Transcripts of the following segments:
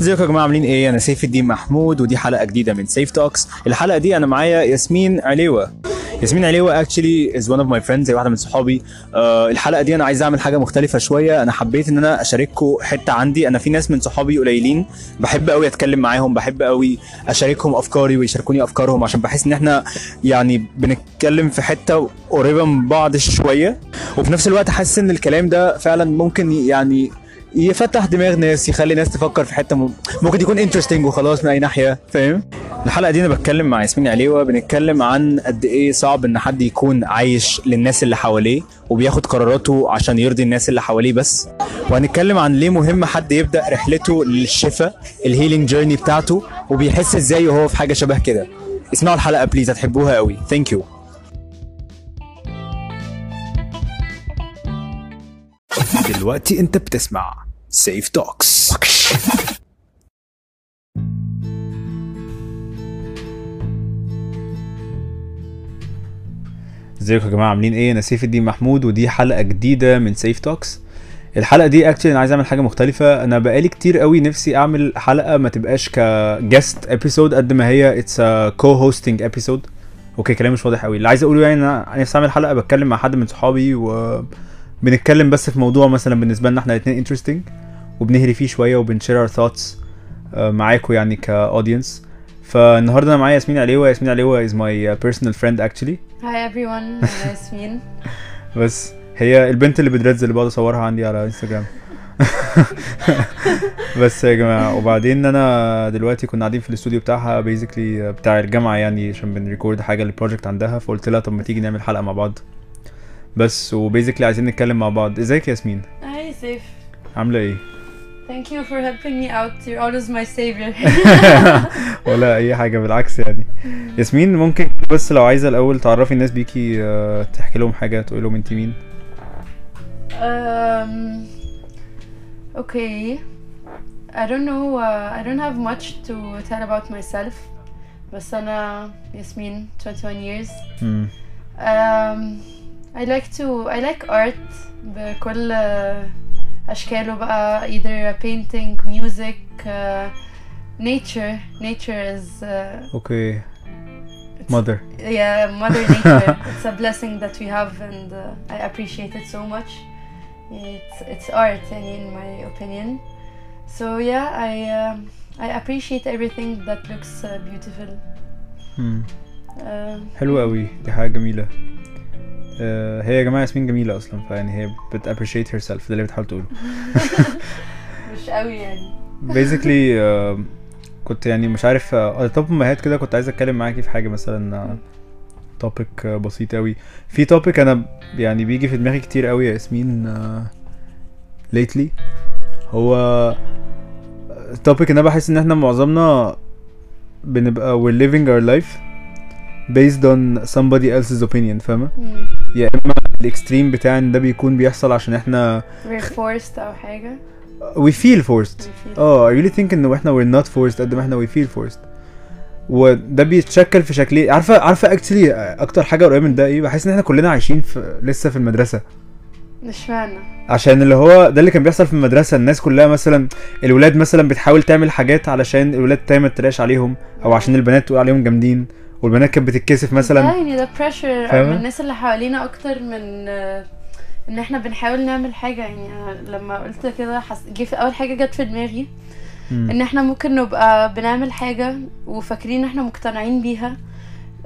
ازيكم يا جماعة؟ عاملين إيه؟ أنا سيف الدين محمود ودي حلقة جديدة من Seif Talks الحلقة دي أنا معايا ياسمين عليوة. ياسمين عليوة actually is one of my friends زي واحدة من صحابي. آه الحلقة دي أنا عايز اعمل حاجة مختلفة شوية. أنا حبيت ان أنا اشارككم حتة عندي. أنا في ناس من صحابي قليلين. بحب قوي اتكلم معاهم بحب قوي اشاركهم افكاري ويشاركوني افكارهم عشان بحس ان إحنا يعني بنتكلم في حتة قريبة من بعض شوية. وفي نفس الوقت حاسس ان الكلام ده فعلا ممكن يعني يفتح دماغ ناس يخلي ناس تفكر في حتة م... ممكن يكون interesting وخلاص من أي ناحية فاهم؟ الحلقة دي أنا بتكلم مع ياسمين عليوه بنتكلم عن قد إيه صعب إن حد يكون عايش للناس اللي حواليه وبياخد قراراته عشان يرضي الناس اللي حواليه بس. وهنتكلم عن ليه مهم حد يبدأ رحلته للشفاء ال healing journey بتاعته وبيحس إزاي وهو في حاجة شبه كده. اسمعوا الحلقة please هتحبوها قوي. thank you دلوقتي أنت بتسمع Seif Talks ازيكم يا جماعة عاملين إيه؟ أنا سيف الدين محمود ودي حلقة جديدة من Seif Talks الحلقة دي actually أنا عايز أعمل حاجة مختلفة. أنا بقالي كتير قوي نفسي أعمل حلقة ما تبقاش ك guest episode قد ما هي it's co-hosting episode okay كلام مش واضح قوي. اللي عايز أقوله يعني إن أنا نفسي أعمل حلقة بتكلم مع حد من صحابي و بنتكلم بس في موضوع مثلا بالنسبة لنا إحنا الاثنين interesting وبنهري فيه شوية وبن share our thoughts معاكم يعني ك audience فالنهاردة أنا معايا ياسمين عليوة. ياسمين عليوة is my personal friend actually hi everyone أنا ياسمين. بس هي البنت اللي ب dreads اللي بقعد أصورها عندي على انستجرام بس يا جماعة وبعدين أنا دلوقتي كنا قاعدين في الاستوديو بتاعها basically بتاع الجامعة يعني عشان بن record حاجة لل project عندها. فقلت لها طب ما تيجي نعمل حلقة مع بعض. بس وبيزيكلي عايزين نتكلم مع بعض. إزيك يا ياسمين؟ هاي سيف. عاملة إيه؟ thank you for helping me out you're always my savior ولا اي حاجه بالعكس يعني ياسمين ممكن بس لو عايزه الاول تعرفي الناس بيكي آه، تحكي لهم حاجه تقول لهم انت مين um, okay I don't know uh, I don't have much to tell about myself بس أنا ياسمين 21 years مم. um, I like to I like art بكل أشكاله بقى either painting music uh, nature nature is uh, اوكي it's- mother yeah mother nature it's a blessing that we have and uh, i appreciate it so much it's it's art يعني in my opinion so yeah i um i appreciate everything that looks uh, beautiful مم. uh, حلو قوي دي حاجه جميله آه، هي يا جماعة ياسمين جميلة أصلا فيعني هي بت appreciate herself ده اللي بتحاول تقوله. مش قوي يعني. Basically آه، كنت يعني مش عارف على توب ما هات كده كنت عايز أتكلم معاكي في حاجة مثلا توبيك بسيط قوي. في توبيك أنا يعني بيجي في دماغي كتير قوي يا ياسمين آه، lately. هو topic ان أنا بحس إن إحنا معظمنا بنبقى we're living our life based on somebody else's opinion فاهمة. يا إما ال extreme بتاع إن ده بيكون بيحصل عشان إحنا we're forced أو حاجة. We feel forced. آه I really think انه إحنا we're not forced قد ما إحنا we feel forced. وده بيتشكل في شكلين عارفة عارفة actually أكتر حاجة قريبة من ده إيه؟ بحس إن إحنا كلنا عايشين في لسه في المدرسة. مش معنى. عشان اللي هو ده اللي كان بيحصل في المدرسة الناس كلها مثلا الولاد مثلا بتحاول تعمل حاجات علشان الولاد ما تتريقش عليهم أو عشان البنات تقول عليهم جامدين. والبنات كانت بتتكسف ده مثلا يعني ده pressure فاهمة؟ من الناس اللي حوالينا أكتر من آه، إن إحنا بنحاول نعمل حاجة يعني أنا لما قلت كده حس... جه في أول حاجة جت في دماغي. إن إحنا ممكن نبقى بنعمل حاجة وفاكرين إن إحنا مقتنعين بيها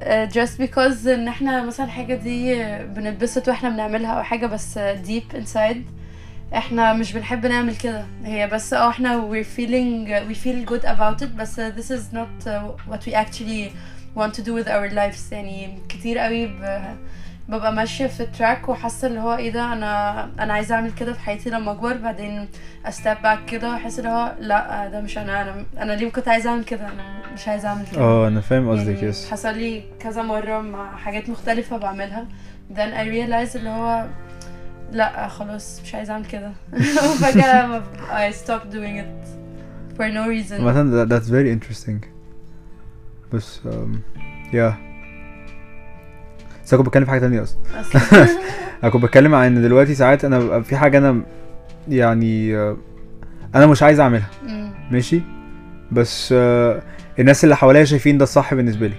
آه، just because إن إحنا مثلا الحاجة دي آه، بنتبسط وإحنا بنعملها أو حاجة بس آه، deep inside إحنا مش بنحب نعمل كده هي بس آه إحنا we're feeling we feel good about it بس this is not what we actually want to do with our lives يعني كتير قوي ب... ببقى ماشية في ال track وحاسة اللي هو إيه ده أنا أنا عايزة أعمل كده في حياتي لما أكبر بعدين ا step back كده وأحس اللي هو لا ده مش أنا أنا أنا ليه كنت عايزة أعمل كده؟ أنا مش عايزة أعمل كده. آه أنا فاهم قصدك يعني yes حصل لي كذا مرة مع حاجات مختلفة بعملها. Then I realized اللي هو لا خلاص مش عايزة أعمل كده. وفجأة ما- I stopped doing it for no reason. مثلا that- that's very interesting. بس yeah بس أنا كنت بتكلم في حاجة تانية أصلا. أنا كنت بتكلم عن ان دلوقتي ساعات أنا ببقى في حاجة أنا يعني آه، أنا مش عايز أعملها. ماشي؟ بس آه، الناس اللي حواليا شايفين ده الصح بالنسبة لي.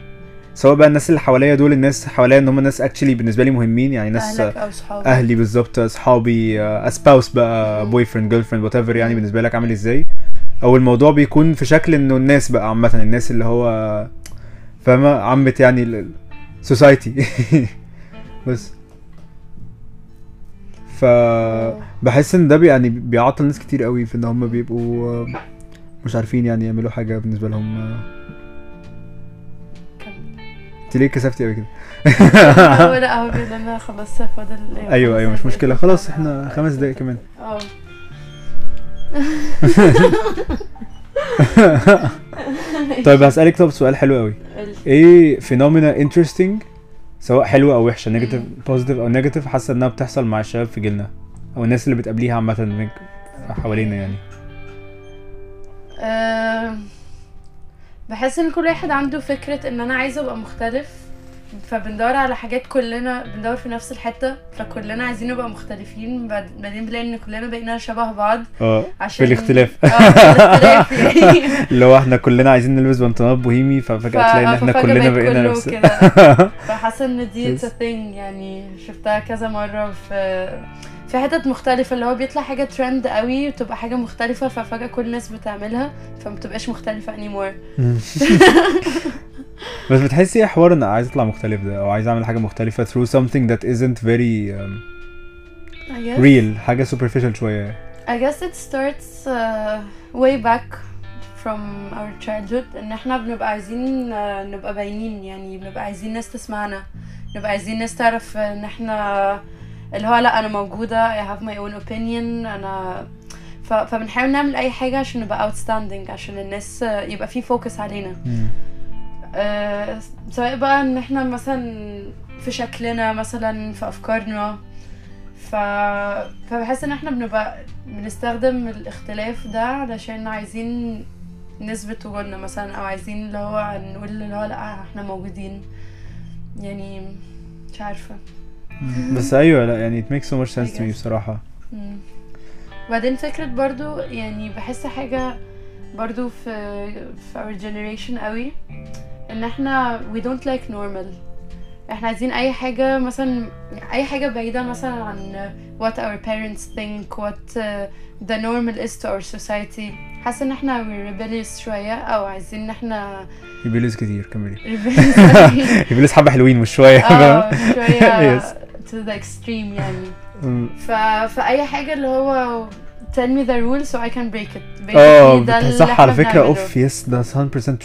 سواء بقى الناس اللي حواليا دول الناس حواليا إن هم ناس actually بالنسبة لي مهمين يعني ناس أو صحابك. أهلي بالظبط أصحابي a spouse بقى boyfriend girlfriend whatever يعني بالنسبة لك عامل إزاي. أو الموضوع بيكون في شكل إنه الناس بقى عامة الناس اللي هو فاهمه عامه يعني ال society بس. ف بحس إن ده بي يعني بيعطل ناس كتير قوي في إن هم بيبقوا آه، مش عارفين يعني يعملوا حاجة بالنسبة لهم. آه. انت ليه كسفتي قوي كده؟ هو لا هو أنا خلصت فاضل إيه، أيوه أيوه مش. مشكلة. خلاص إحنا خمس دقايق كمان. آه طيب هسألك طب سؤال حلو قوي. إيه phenomena interesting سواء حلوة أو وحشه negative positive أو negative حاسة إنها بتحصل مع الشباب في جيلنا؟ أو الناس اللي بتقابليها عامة حوالينا يعني. بحس إن كل واحد عنده فكرة إن أنا عايزة أبقى مختلف. فبندور على حاجات كلنا بندور في نفس الحتة فكلنا عايزين نبقى مختلفين بعد- بعدين بنلاقي إن كلنا بقينا شبه بعض آه عشان في الاختلاف. آه في الاختلاف. اللي هو إحنا كلنا عايزين نلبس بنطلونات بوهيمي ففجأة تلاقي إن إحنا ففجأة كلنا بقينا نفس. فحاسة إن دي. اتس thing يعني شفتها كذا مرة في في حتت مختلفة اللي هو بيطلع حاجة ترند قوي وتبقى حاجة مختلفة ففجأة كل الناس بتعملها فما بتبقاش مختلفة anymore. بس بتحسي إيه حوار ان عايز اطلع مختلف ده أو عايز اعمل حاجة مختلفة through something that isn't very um, I guess. real حاجة superficial شوية. I guess it starts uh, way back from our childhood إن إحنا بنبقى عايزين uh, نبقى باينين يعني بنبقى عايزين ناس تسمعنا نبقى عايزين ناس تعرف إن إحنا اللي هو لأ أنا موجودة I have my own opinion أنا ف... فبنحاول نعمل أي حاجة عشان نبقى outstanding عشان الناس يبقى في فوكس علينا. آه، سواء بقى إن إحنا مثلا في شكلنا مثلا في أفكارنا. ف... فبحس إن إحنا بنبقى بنستخدم الاختلاف ده علشان عايزين نثبت وجودنا مثلا أو عايزين اللي هو نقول اللي هو لأ إحنا موجودين. يعني مش عارفة. بس أيوه لأ يعني it makes so much sense to me. بصراحة. وبعدين فكرة برضو يعني بحس حاجة برضو في في our generation قوي. إن إحنا we don't like normal. إحنا عايزين أي حاجة مثلا أي حاجة بعيدة مثلا عن what our parents think what the normal is to our society. حاسة إن إحنا we're rebellious شوية أو عايزين إن إحنا rebels كتير كملي. Rebellious حبة حلوين مش شوية. آه شوية to the extreme يعني. ف... فأي حاجة اللي هو tell me the rules so I can break it. آه Basically ده اللي صح إحنا على فكرة بنعمله. اوف yes ده 100%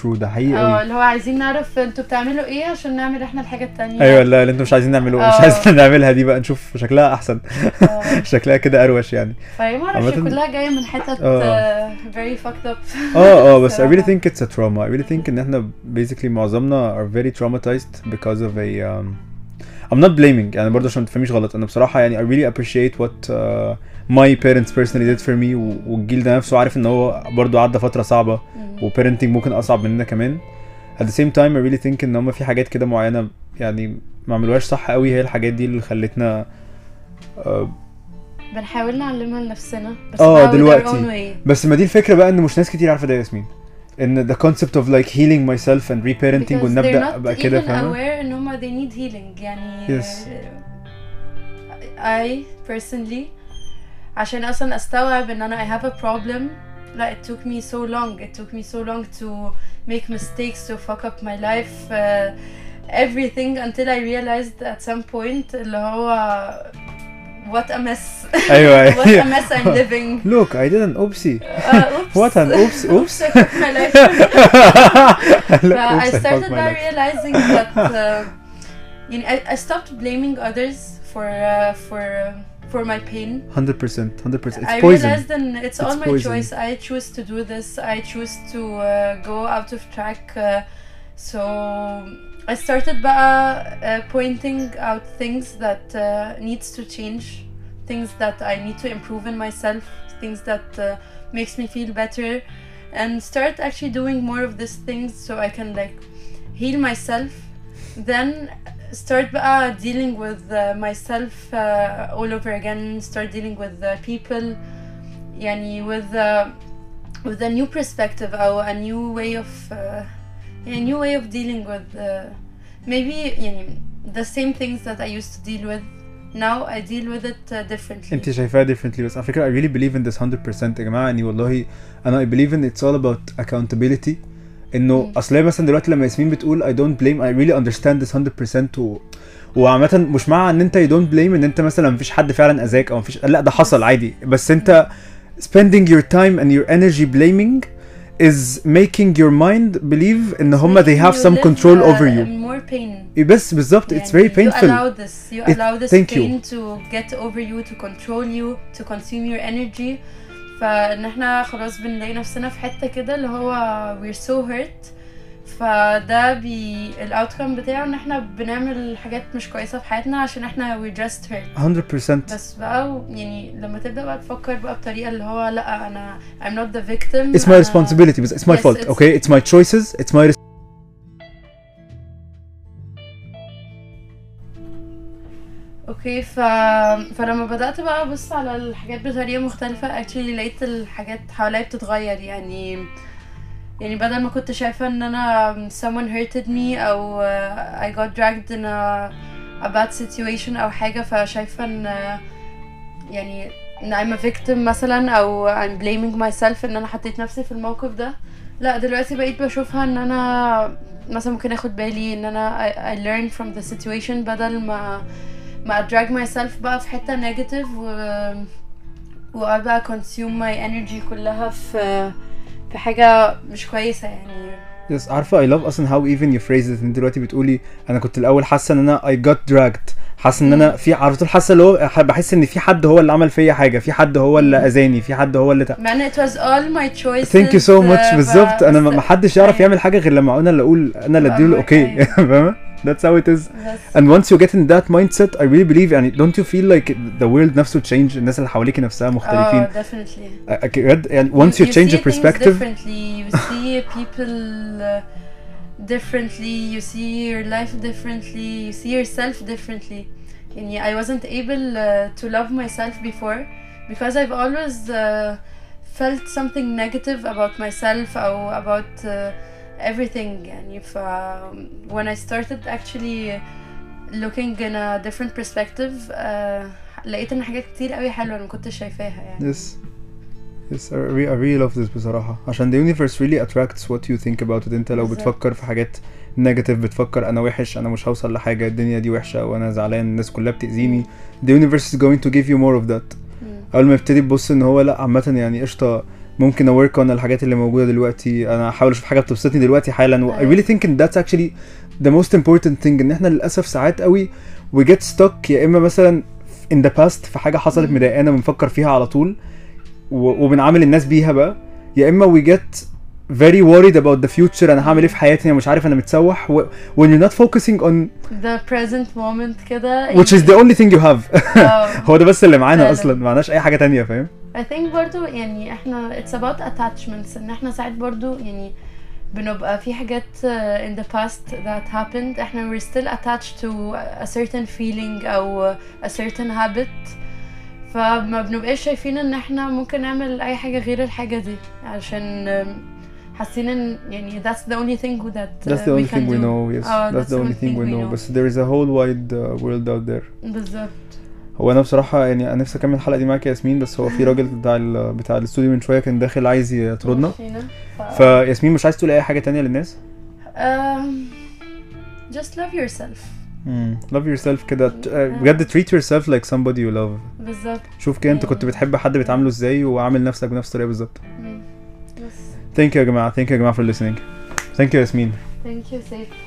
true ده حقيقي آه قوي اللي هو عايزين نعرف أنتوا بتعملوا إيه عشان نعمل إحنا الحاجة التانية. أيوه لا اللي أنتوا مش عايزين نعمله مش آه. عايزين نعملها دي بقى نشوف شكلها أحسن. آه، شكلها كده أروش يعني. فهي معرفش عامة- كلها جاية من حتت آه. آه، very fucked up. آه آه بس I really الصراحة. think it's a trauma. I really think إن إحنا basically معظمنا are very traumatized because of a um, I'm not blaming يعني برضه عشان ما تفهميش غلط. أنا بصراحة يعني I really appreciate what uh, my parents personally did for me و- والجيل ده نفسه عارف إن هو برضه عدى فترة صعبة مم. وبيرنتنج ممكن أصعب مننا كمان at the same time I really think إن هما في حاجات كده معينة يعني ما عملوهاش صح قوي هي الحاجات دي اللي خلتنا آه، بنحاول نعلمها لنفسنا بس آه، دلوقتي. بس ما دي الفكرة بقى إن مش ناس كتير عارفة ده يا ياسمين إن the concept of like healing myself and reparenting Because وان they're نبدا not بقى كده aware إن هما they need healing يعني Yes. I personally عشان اصلا استوعب ان انا I have a problem لا it took me so long it took me so long to make mistakes to fuck up my life uh, everything until I realized at some point اللي هو what a mess ايوه what a mess I'm living look I did an oopsie uh, oops what an oops oops I fucked my life Look, But I oops, started fucked my by life. realizing that uh, you know, I, I stopped blaming others for uh, for uh, for my pain. 100% 100% it's I poison realized that it's, all my poison. choice. I choose to do this. I choose to uh, go out of track. Uh, so I started by uh, pointing out things that uh, needs to change, things that I need to improve in myself, things that uh, makes me feel better, and start actually doing more of these things so I can like heal myself. Then start بقى dealing with uh, myself uh, all over again. Start dealing with uh, people, يعني with uh, with a new perspective أو a new way of uh, a new way of dealing with uh, maybe يعني the same things that I used to deal with now I deal with it uh, differently انت شايفاها differently بس على فكره I really believe in this 100% يا جماعه اني والله انا I believe in it's all about accountability انه مم. اصل هي مثلا دلوقتي لما ياسمين بتقول I don't blame I really understand this 100% و وعامة مش مع ان انت you don't blame ان انت مثلا مفيش حد فعلا اذاك او مفيش لا ده حصل عادي بس انت spending your time and your energy blaming is making your mind believe ان هما they Making have you some live, control uh, over you in more pain بس بالظبط it's يعني very painful You allow this. You It- allow this thank you. pain to get over you, to control you, to consume your energy. فإن إحنا خلاص بنلاقي نفسنا في حتة كده اللي هو we're so hurt. فده بي الاوتكم بتاعه إن إحنا بنعمل حاجات مش كويسة في حياتنا عشان إحنا we're just hurt. 100% بس بقى و- يعني لما تبدأ بقى تفكر بقى بطريقة اللي هو لأ أنا I'm not the victim it's my responsibility بس it's my Yes, fault it's- okay it's my choices it's my أوكي ف... فلما بدأت بقى أبص على الحاجات بطريقة مختلفة actually لقيت الحاجات حواليا بتتغير. يعني يعني بدل ما كنت شايفة إن أنا someone hurted me أو I got dragged in a, a bad situation أو حاجة فشايفة إن يعني إن I'm a victim مثلا أو I'm blaming myself إن أنا حطيت نفسي في الموقف ده. لا دلوقتي بقيت بشوفها إن أنا مثلا ممكن آخد بالي إن أنا I, I learn from the situation بدل ما ما drag myself بقى في حتة negative و وأقعد بقى consume my energy كلها في في حاجة مش كويسة يعني. Yes, عارفة I love أصلا how even you phrase it أنت دلوقتي بتقولي أنا كنت الأول حاسة إن أنا I got dragged. حاسة إن أنا في على طول حاسة اللي هو بحس إن في حد هو اللي عمل فيا حاجة في حد هو اللي أذاني في حد هو اللي تق... مع ان it was all my choices Thank you so much آه، بالظبط. أنا ما حدش يعرف أيوة. يعمل حاجة غير لما أنا اللي أقول أنا اللي أوكي. أيوة. فاهمة؟ That's how it is بس and once you get in that mindset I really believe يعني don't you feel like the world نفسه change الناس اللي حواليكي نفسها مختلفين اه definitely أ- أ- بجد يعني once you, you change see your things perspective differently you see people uh, differently you see your life differently you see yourself differently يعني I wasn't able uh, to love myself before because I've always uh, felt something negative about myself أو about uh, everything يعني ف when I started actually looking in a different perspective uh, لقيت ان حاجات كتير قوي حلوه انا ما كنتش شايفاها يعني Yes. Yes, I really, I really love this بصراحة عشان the universe really attracts what you think about it انت لو بالظبط. بتفكر في حاجات negative بتفكر انا وحش انا مش هوصل لحاجة الدنيا دي وحشة وانا زعلان الناس كلها بتأذيني the universe is going to give you more of that مم. اول ما يبتدي تبص ان هو لا عامة يعني قشطة ممكن أورك on الحاجات اللي موجودة دلوقتي أنا هحاول أشوف حاجة بتبسطني دلوقتي حالا و I أيوة. really think in that's actually the most important thing إن إحنا للأسف ساعات قوي we get stuck يا إما مثلا in the past في حاجة حصلت. مضايقانا بنفكر فيها على طول وبنعامل الناس بيها بقى يا إما we get very worried about the future أنا هعمل إيه في حياتي أنا مش عارف أنا متسوح و- when you're not focusing on the present moment كده which is the only thing you have آه. هو ده بس اللي معانا. أصلا معناش أي حاجة تانية فاهم I think برضو يعني إحنا it's about attachments ان إحنا ساعات برضو يعني بنبقى في حاجات uh, in the past that happened إحنا we're still attached to a certain feeling أو a certain habit فما بنبقاش شايفين ان إحنا ممكن نعمل اي حاجة غير الحاجة دي عشان um, حاسين ان يعني that's the only thing that uh, that's the we only can thing we do. know yes آه, that's the only thing we know بس there is a whole wide uh, world out there بالظبط هو أنا بصراحة يعني أنا نفسي أكمل الحلقة دي معاك يا ياسمين بس هو في راجل بتاع ال- بتاع الاستوديو من شوية كان داخل عايز يطردنا. فياسمين مش عايز تقول أي حاجة تانية للناس؟ just love yourself. مم. love yourself كده. ت- آه، بجد treat yourself like somebody you love. بالظبط. شوف كده انت يعني- كنت بتحب حد بتعامله إزاي وعامل نفسك بنفس الطريقة بالظبط. بس. Thank you يا جماعة. Thank you يا جماعة for listening. Thank you يا ياسمين. Thank you. Safe.